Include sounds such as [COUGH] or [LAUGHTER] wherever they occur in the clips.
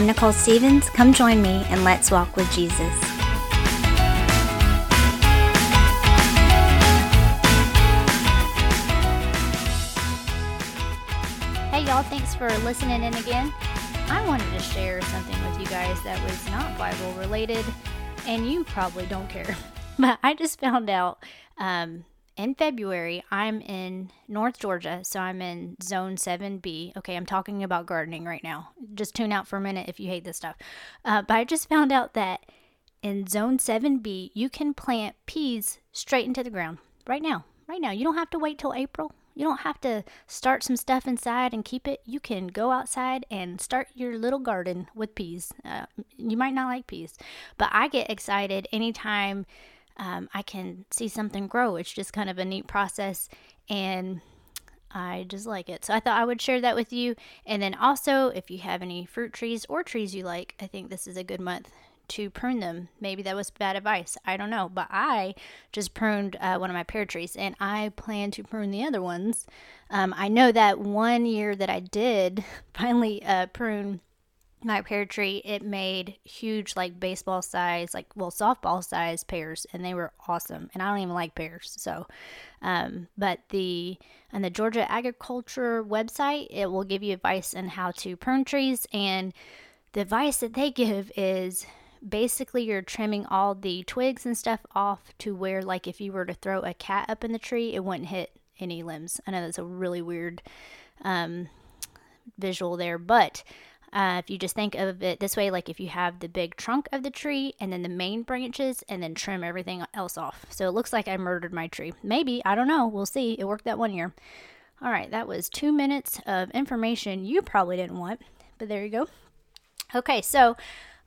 I'm Nicole Stevens. Come join me and let's walk with Jesus. Hey, y'all, thanks for listening in again. I wanted to share something with you guys that was not Bible related, and you probably don't care. [LAUGHS] But I just found out um, in February, I'm in North Georgia, so I'm in zone 7B. Okay, I'm talking about gardening right now. Just tune out for a minute if you hate this stuff. Uh, but I just found out that in zone 7B, you can plant peas straight into the ground right now. Right now. You don't have to wait till April. You don't have to start some stuff inside and keep it. You can go outside and start your little garden with peas. Uh, you might not like peas, but I get excited anytime um, I can see something grow. It's just kind of a neat process, and I just like it. So I thought I would share that with you. And then also, if you have any fruit trees or trees you like, I think this is a good month to prune them. Maybe that was bad advice. I don't know. But I just pruned uh, one of my pear trees and I plan to prune the other ones. Um, I know that one year that I did [LAUGHS] finally uh, prune my pear tree, it made huge, like baseball size, like well, softball size pears, and they were awesome. And I don't even like pears, so. Um, but the on the Georgia Agriculture website, it will give you advice on how to prune trees, and the advice that they [LAUGHS] give is basically you're trimming all the twigs and stuff off to where, like, if you were to throw a cat up in the tree, it wouldn't hit any limbs. I know that's a really weird um, visual there, but uh, if you just think of it this way, like if you have the big trunk of the tree and then the main branches and then trim everything else off. So it looks like I murdered my tree. Maybe, I don't know. We'll see. It worked that one year. All right, that was two minutes of information you probably didn't want, but there you go. Okay, so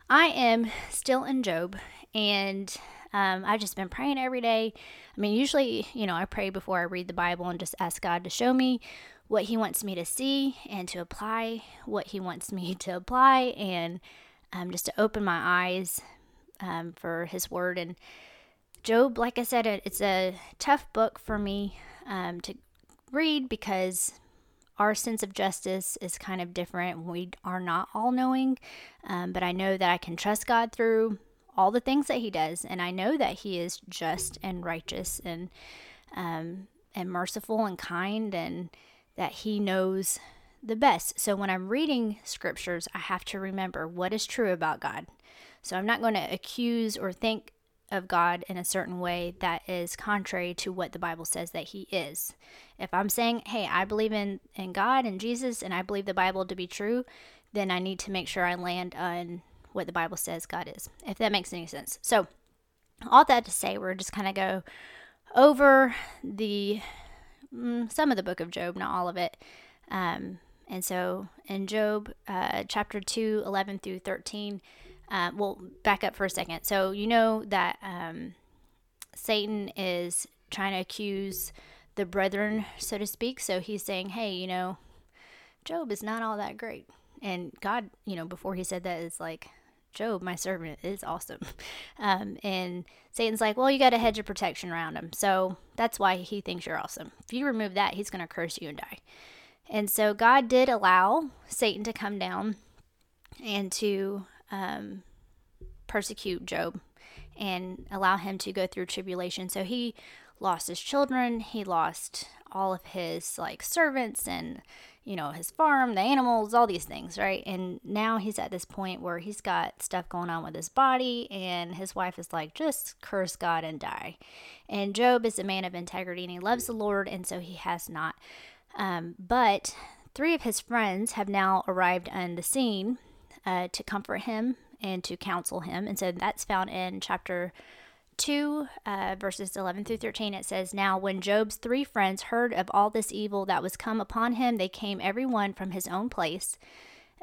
I am still in Job and um, I've just been praying every day. I mean, usually, you know, I pray before I read the Bible and just ask God to show me what He wants me to see and to apply what He wants me to apply and um, just to open my eyes um, for His Word. And Job, like I said, it's a tough book for me um, to read because our sense of justice is kind of different. We are not all knowing, um, but I know that I can trust God through all the things that He does, and I know that He is just and righteous and um, and merciful and kind and that He knows the best. So when I'm reading scriptures, I have to remember what is true about God. So I'm not going to accuse or think of God in a certain way that is contrary to what the Bible says that He is. If I'm saying, hey, I believe in, in God and Jesus and I believe the Bible to be true, then I need to make sure I land on what the Bible says God is, if that makes any sense. So, all that to say, we're just kind of go over the some of the book of Job, not all of it. Um, and so in Job uh, chapter 2, 11 through 13, uh, we'll back up for a second. So you know that um, Satan is trying to accuse the brethren, so to speak. So he's saying, hey, you know, Job is not all that great. And God, you know, before he said that, is like, Job, my servant, is awesome. [LAUGHS] Um, and Satan's like, well, you got a hedge of protection around him. So that's why he thinks you're awesome. If you remove that, he's going to curse you and die. And so God did allow Satan to come down and to um, persecute Job and allow him to go through tribulation. So he lost his children, he lost all of his like servants and you know, his farm, the animals, all these things, right? And now he's at this point where he's got stuff going on with his body, and his wife is like, just curse God and die. And Job is a man of integrity and he loves the Lord, and so he has not. Um, but three of his friends have now arrived on the scene uh, to comfort him and to counsel him. And so that's found in chapter 2, uh, verses 11 through 13, it says, Now when Job's three friends heard of all this evil that was come upon him, they came every one from his own place.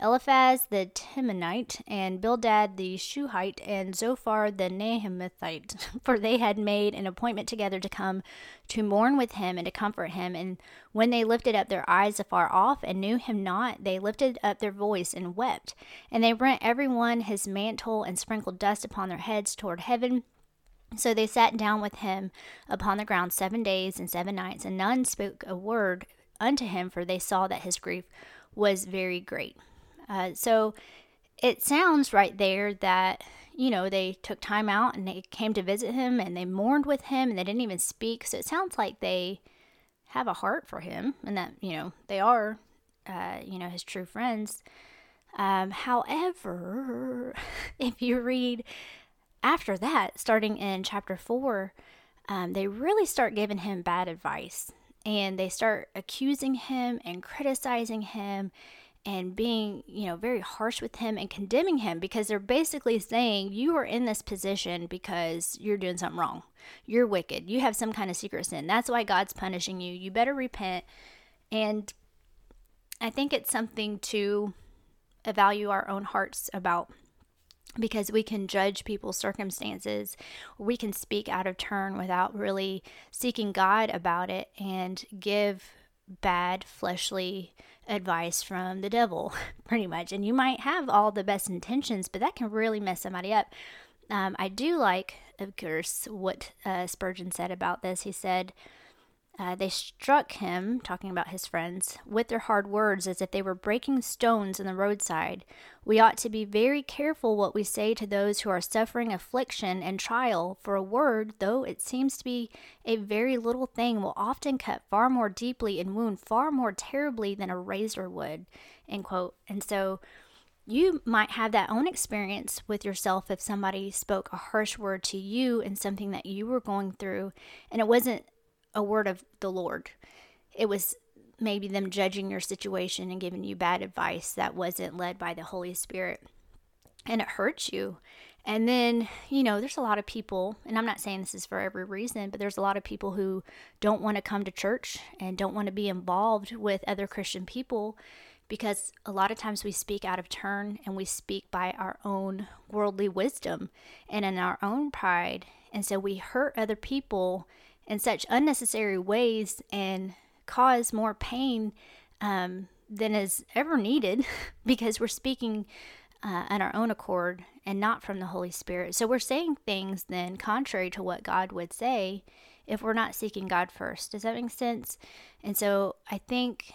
Eliphaz the Temanite, and Bildad the Shuhite, and Zophar the Naamathite, [LAUGHS] for they had made an appointment together to come to mourn with him and to comfort him. And when they lifted up their eyes afar off and knew him not, they lifted up their voice and wept. And they rent every one his mantle and sprinkled dust upon their heads toward heaven so they sat down with him upon the ground seven days and seven nights, and none spoke a word unto him, for they saw that his grief was very great. Uh, so it sounds right there that you know they took time out and they came to visit him and they mourned with him and they didn't even speak so it sounds like they have a heart for him and that you know they are uh, you know his true friends um, however [LAUGHS] if you read after that starting in chapter 4 um, they really start giving him bad advice and they start accusing him and criticizing him and being, you know, very harsh with him and condemning him because they're basically saying you are in this position because you're doing something wrong. You're wicked. You have some kind of secret sin. That's why God's punishing you. You better repent. And I think it's something to evaluate our own hearts about because we can judge people's circumstances. We can speak out of turn without really seeking God about it and give bad fleshly advice from the devil, [LAUGHS] pretty much. And you might have all the best intentions, but that can really mess somebody up. Um, I do like, of course, what uh, Spurgeon said about this. He said, uh, they struck him, talking about his friends, with their hard words as if they were breaking stones in the roadside. We ought to be very careful what we say to those who are suffering affliction and trial, for a word, though it seems to be a very little thing, will often cut far more deeply and wound far more terribly than a razor would. End quote. And so you might have that own experience with yourself if somebody spoke a harsh word to you in something that you were going through and it wasn't a word of the Lord. It was maybe them judging your situation and giving you bad advice that wasn't led by the Holy Spirit. And it hurts you. And then, you know, there's a lot of people, and I'm not saying this is for every reason, but there's a lot of people who don't want to come to church and don't want to be involved with other Christian people because a lot of times we speak out of turn and we speak by our own worldly wisdom and in our own pride. And so we hurt other people in such unnecessary ways and cause more pain um, than is ever needed [LAUGHS] because we're speaking uh, on our own accord and not from the Holy Spirit. So we're saying things then contrary to what God would say if we're not seeking God first. Does that make sense? And so I think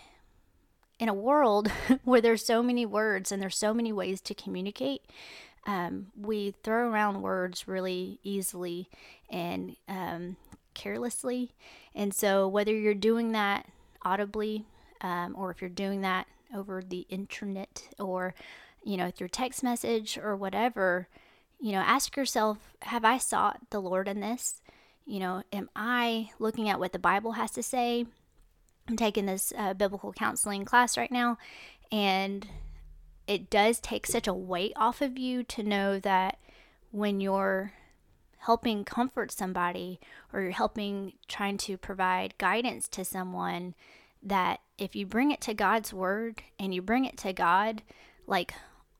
in a world [LAUGHS] where there's so many words and there's so many ways to communicate, um, we throw around words really easily and um, carelessly. And so, whether you're doing that audibly um, or if you're doing that over the internet or, you know, through text message or whatever, you know, ask yourself Have I sought the Lord in this? You know, am I looking at what the Bible has to say? I'm taking this uh, biblical counseling class right now, and it does take such a weight off of you to know that when you're helping comfort somebody or you're helping trying to provide guidance to someone that if you bring it to God's word and you bring it to God, like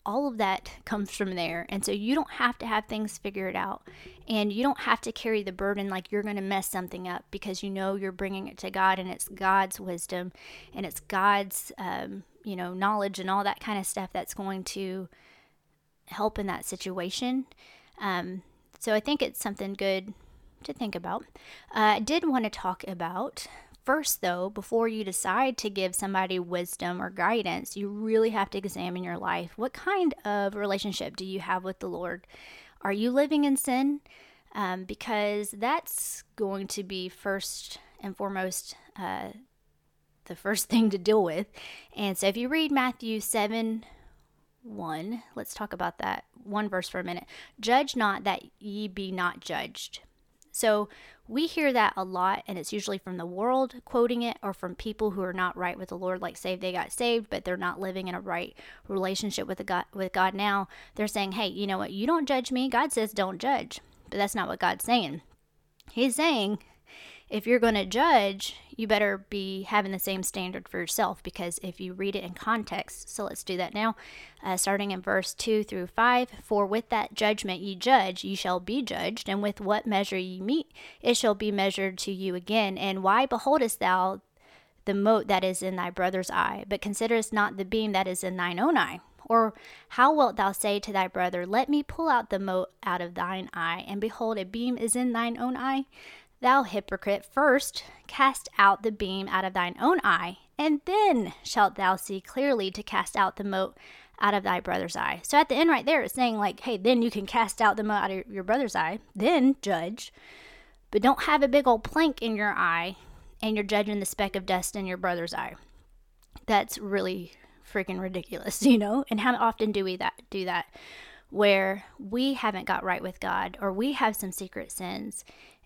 all of that [LAUGHS] comes from there. And so you don't have to have things figured out and you don't have to carry the burden like you're going to mess something up because you know you're bringing it to God and it's God's wisdom and it's God's, um, you know, knowledge and all that kind of stuff that's going to help in that situation. Um, so I think it's something good to think about. Uh, I did want to talk about first, though, before you decide to give somebody wisdom or guidance, you really have to examine your life. What kind of relationship do you have with the Lord? Are you living in sin? Um, because that's going to be first and foremost uh, the first [LAUGHS] thing to deal with. And so if you read Matthew 7 1. Let's talk about that one verse for a minute. Judge not that ye be not judged. So we hear that a lot, and it's usually from the world quoting it or from people who are not right with the Lord, like say they got saved, but they're not living in a right relationship with, God, with God now. They're saying, hey, you know what? You don't judge me. God says don't judge. But that's not what God's saying. He's saying if you're going to judge, you better be having the same standard for yourself because if you read it in context, so let's do that now, uh, starting in verse 2 through 5 For with that judgment ye judge, ye shall be judged, and with what measure ye meet, it shall be measured to you again. And why beholdest thou the mote that is in thy brother's eye, but considerest not the beam that is in thine own eye? Or how wilt thou say to thy brother, Let me pull out the mote out of thine eye, and behold, a beam is in thine own eye? Thou hypocrite, first cast out the beam out of thine own eye, and then shalt thou see clearly to cast out the mote out of thy brother's eye. So at the end right there, it's saying, like, hey, then you can cast out the mote out of your brother's eye, then judge. But don't have a big old plank in your eye and you're judging the speck of dust in your brother's eye. That's really freaking ridiculous, [LAUGHS] you know? And how often do we that do that? Where we haven't got right with God or we have some secret sins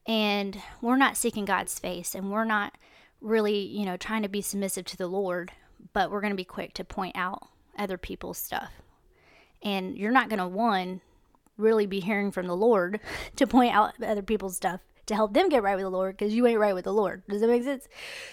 and we're not seeking God's face and we're not really, you know, trying to be submissive to the Lord, but we're going to be quick to point out other people's stuff. And you're not going to, one, really be hearing from the Lord [LAUGHS] to point out other people's stuff to help them get right with the Lord because you ain't right with the Lord. Does that make sense?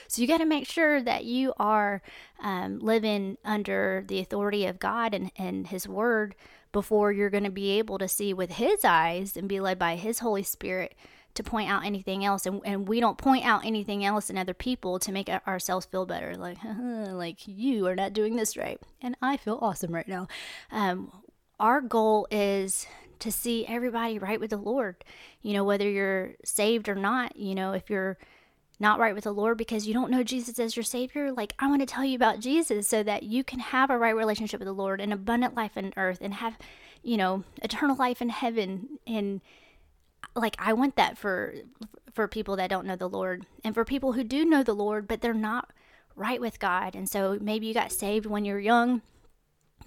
So you got to make sure that you are um, living under the authority of God and, and His Word before you're going to be able to see with His eyes and be led by His Holy Spirit to point out anything else and, and we don't point out anything else in other people to make ourselves feel better like [LAUGHS] like you are not doing this right and i feel awesome right now. Um, our goal is to see everybody right with the lord you know whether you're saved or not you know if you're not right with the Lord because you don't know Jesus as your Savior, like I want to tell you about Jesus so that you can have a right relationship with the Lord and abundant life on earth and have, you know, eternal life in heaven and like I want that for for people that don't know the Lord and for people who do know the Lord but they're not right with God. And so maybe you got saved when you're young,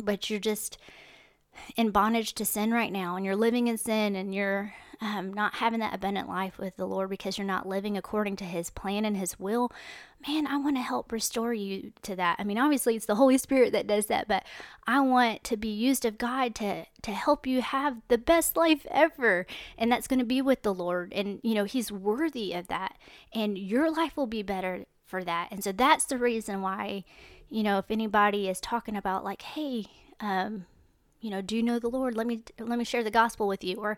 but you're just in bondage to sin right now and you're living in sin and you're um, not having that abundant life with the Lord because you're not living according to His plan and His will, man, I want to help restore you to that. I mean, obviously, it's the Holy Spirit that does that, but I want to be used of God to to help you have the best life ever, and that's going to be with the Lord. And you know, He's worthy of that, and your life will be better for that. And so that's the reason why, you know, if anybody is talking about like, hey, um, you know, do you know the Lord? Let me let me share the gospel with you, or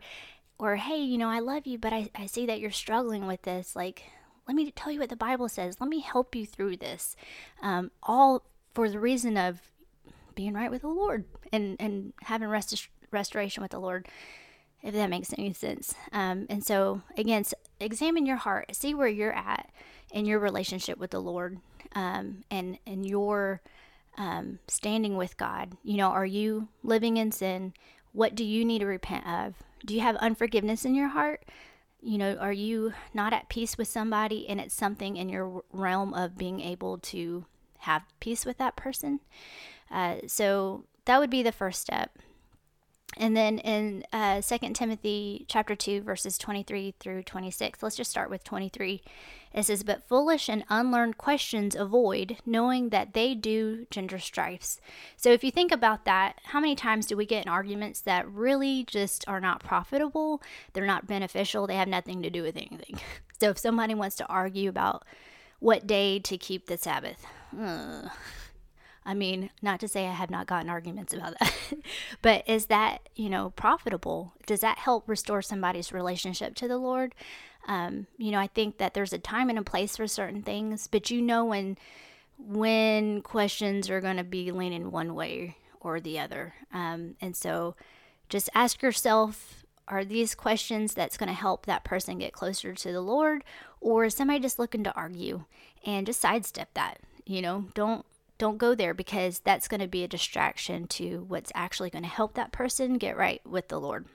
or hey, you know, I love you, but I, I see that you're struggling with this. Like, let me tell you what the Bible says. Let me help you through this. Um, all for the reason of being right with the Lord and, and having rest- restoration with the Lord, if that makes any sense. Um, and so, again, examine your heart, see where you're at in your relationship with the Lord um, and, and your um, standing with God. You know, are you living in sin? What do you need to repent of? Do you have unforgiveness in your heart? You know, are you not at peace with somebody and it's something in your realm of being able to have peace with that person? Uh, so that would be the first step. And then in uh, 2 Timothy chapter 2, verses 23 through 26, let's just start with 23. It says, But foolish and unlearned questions avoid, knowing that they do gender strifes. So if you think about that, how many times do we get in arguments that really just are not profitable? They're not beneficial, they have nothing to do with anything. [LAUGHS] So if somebody wants to argue about what day to keep the Sabbath, I mean, not to say I have not gotten arguments about that, [LAUGHS] but is that, you know, profitable? Does that help restore somebody's relationship to the Lord? Um, you know, I think that there's a time and a place for certain things, but you know when when questions are going to be leaning one way or the other. Um, and so just ask yourself are these questions that's going to help that person get closer to the Lord or is somebody just looking to argue and just sidestep that you know don't don't go there because that's going to be a distraction to what's actually going to help that person get right with the Lord.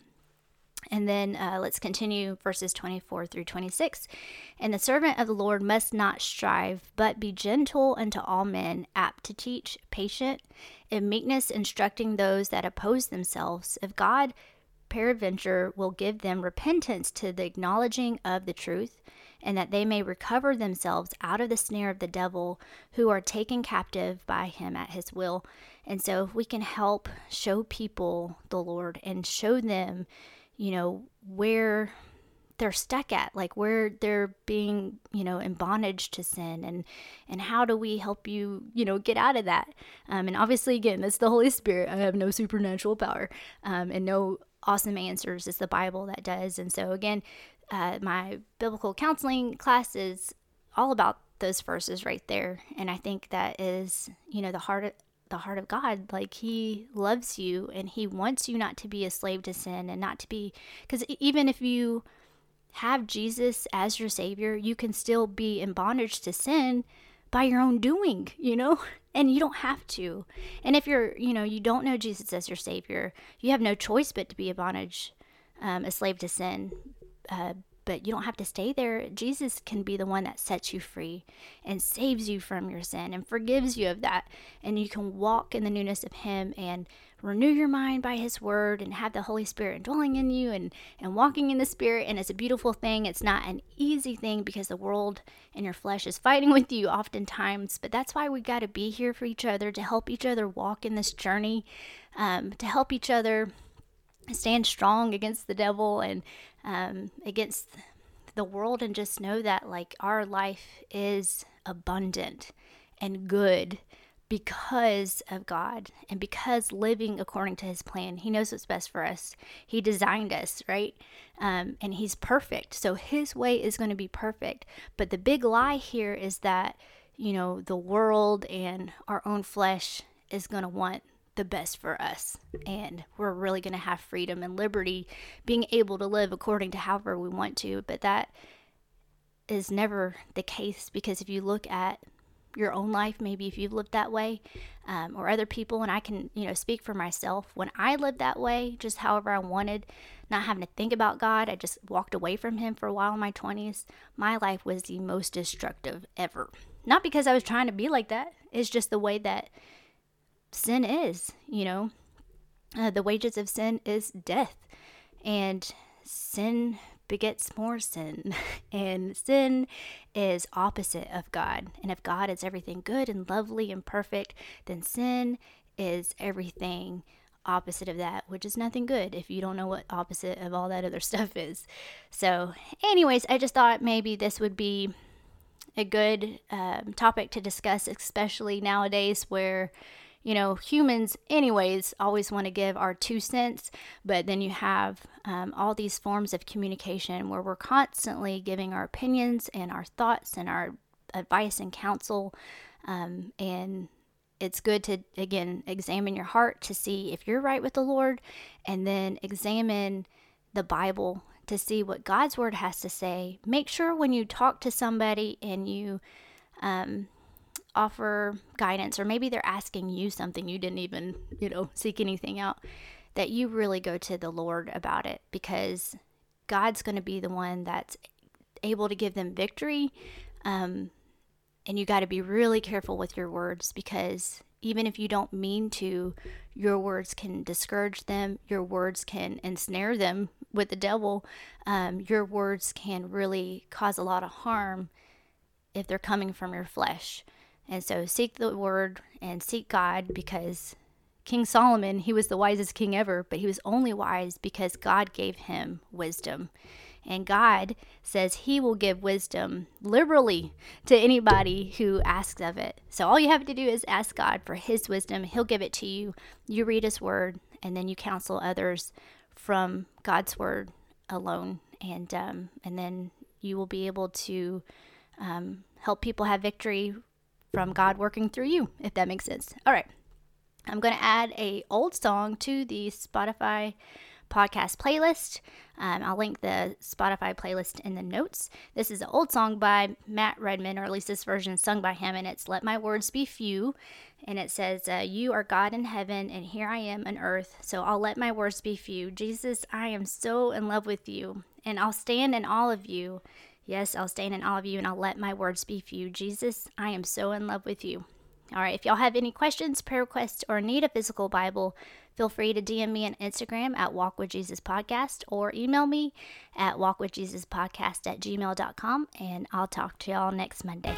And then uh, let's continue verses 24 through 26. And the servant of the Lord must not strive, but be gentle unto all men, apt to teach, patient, in meekness instructing those that oppose themselves. If God peradventure will give them repentance to the acknowledging of the truth, and that they may recover themselves out of the snare of the devil who are taken captive by him at his will. And so, if we can help show people the Lord and show them, you know, where they're stuck at like where they're being you know in bondage to sin and and how do we help you you know get out of that? Um, and obviously again that's the holy spirit. I have no supernatural power um, and no awesome answers it's the bible that does. And so again uh, my biblical counseling class is all about those verses right there and i think that is you know the heart of, the heart of god like he loves you and he wants you not to be a slave to sin and not to be because even if you have jesus as your savior you can still be in bondage to sin by your own doing, you know? [LAUGHS] And you don't have to. And if you're, you know, you don't know Jesus as your Savior, you have no choice but to be a bondage, um, a slave to sin. Uh, but you don't have to stay there. Jesus can be the one that sets you free and saves you from your sin and forgives you of that. And you can walk in the newness of Him and renew your mind by His Word and have the Holy Spirit dwelling in you and, and walking in the Spirit. And it's a beautiful thing. It's not an easy thing because the world and your flesh is fighting with you oftentimes. But that's why we got to be here for each other to help each other walk in this journey, um, to help each other stand strong against the devil and um, against the world and just know that like our life is abundant and good because of God and because living according to his plan. He knows what's best for us. He designed us, right? Um, and he's perfect. So his way is going to be perfect. But the big lie here is that, you know, the world and our own flesh is going to want the best for us. And we're really going to have freedom and liberty, being able to live according to however we want to. But that is never the case because if you look at your own life, maybe if you've lived that way, um, or other people, and I can, you know, speak for myself. When I lived that way, just however I wanted, not having to think about God, I just walked away from Him for a while in my 20s. My life was the most destructive ever. Not because I was trying to be like that, it's just the way that sin is, you know. Uh, the wages of sin is death, and sin begets more sin, [LAUGHS] and sin is opposite of God. And if God is everything good and lovely and perfect, then sin is everything opposite of that, which is nothing good if you don't know what opposite of all that other [LAUGHS] stuff is. So, anyways, I just thought maybe this would be a good um, topic to discuss, especially nowadays where you know, humans, anyways, always want to give our two cents, but then you have um, all these forms of communication where we're constantly giving our opinions and our thoughts and our advice and counsel. Um, and it's good to, again, examine your heart to see if you're right with the Lord and then examine the Bible to see what God's word has to say. Make sure when you talk to somebody and you, um, offer guidance or maybe they're asking you something you didn't even, you know, seek anything out, that you really go to the Lord about it because God's going to be the one that's able to give them victory. Um, and you got to be really careful with your words because even if you don't mean to, your words can discourage them, your words can ensnare them with the devil, um, your words can really cause a lot of harm if they're coming from your flesh. And so seek the word and seek God because King Solomon, he was the wisest king ever, but he was only wise because God gave him wisdom. And God says he will give wisdom liberally to anybody who asks of it. So all you have to do is ask God for his wisdom. He'll give it to you. You read his word, and then you counsel others from God's word alone. And, um, and then you will be able to um, help people have victory from God working through you, if that makes sense. All right. I'm going to add a old song to the Spotify podcast playlist. Um, I'll link the Spotify playlist in the notes. This is an old song by Matt Redman, or at least this version sung by him, and it's Let My Words Be Few. And it says, uh, You are God in heaven, and here I am on earth, so I'll let my words be few. Jesus, I am so in love with you, and I'll stand in all of you. Yes, I'll stand in all of you and I'll let my words be few. Jesus, I am so in love with you. All right, if y'all have any questions, prayer requests, or need a physical Bible, feel free to DM me on Instagram at Walk with Jesus Podcast or email me at walkwithjesuspodcast at gmail.com and I'll talk to y'all next Monday.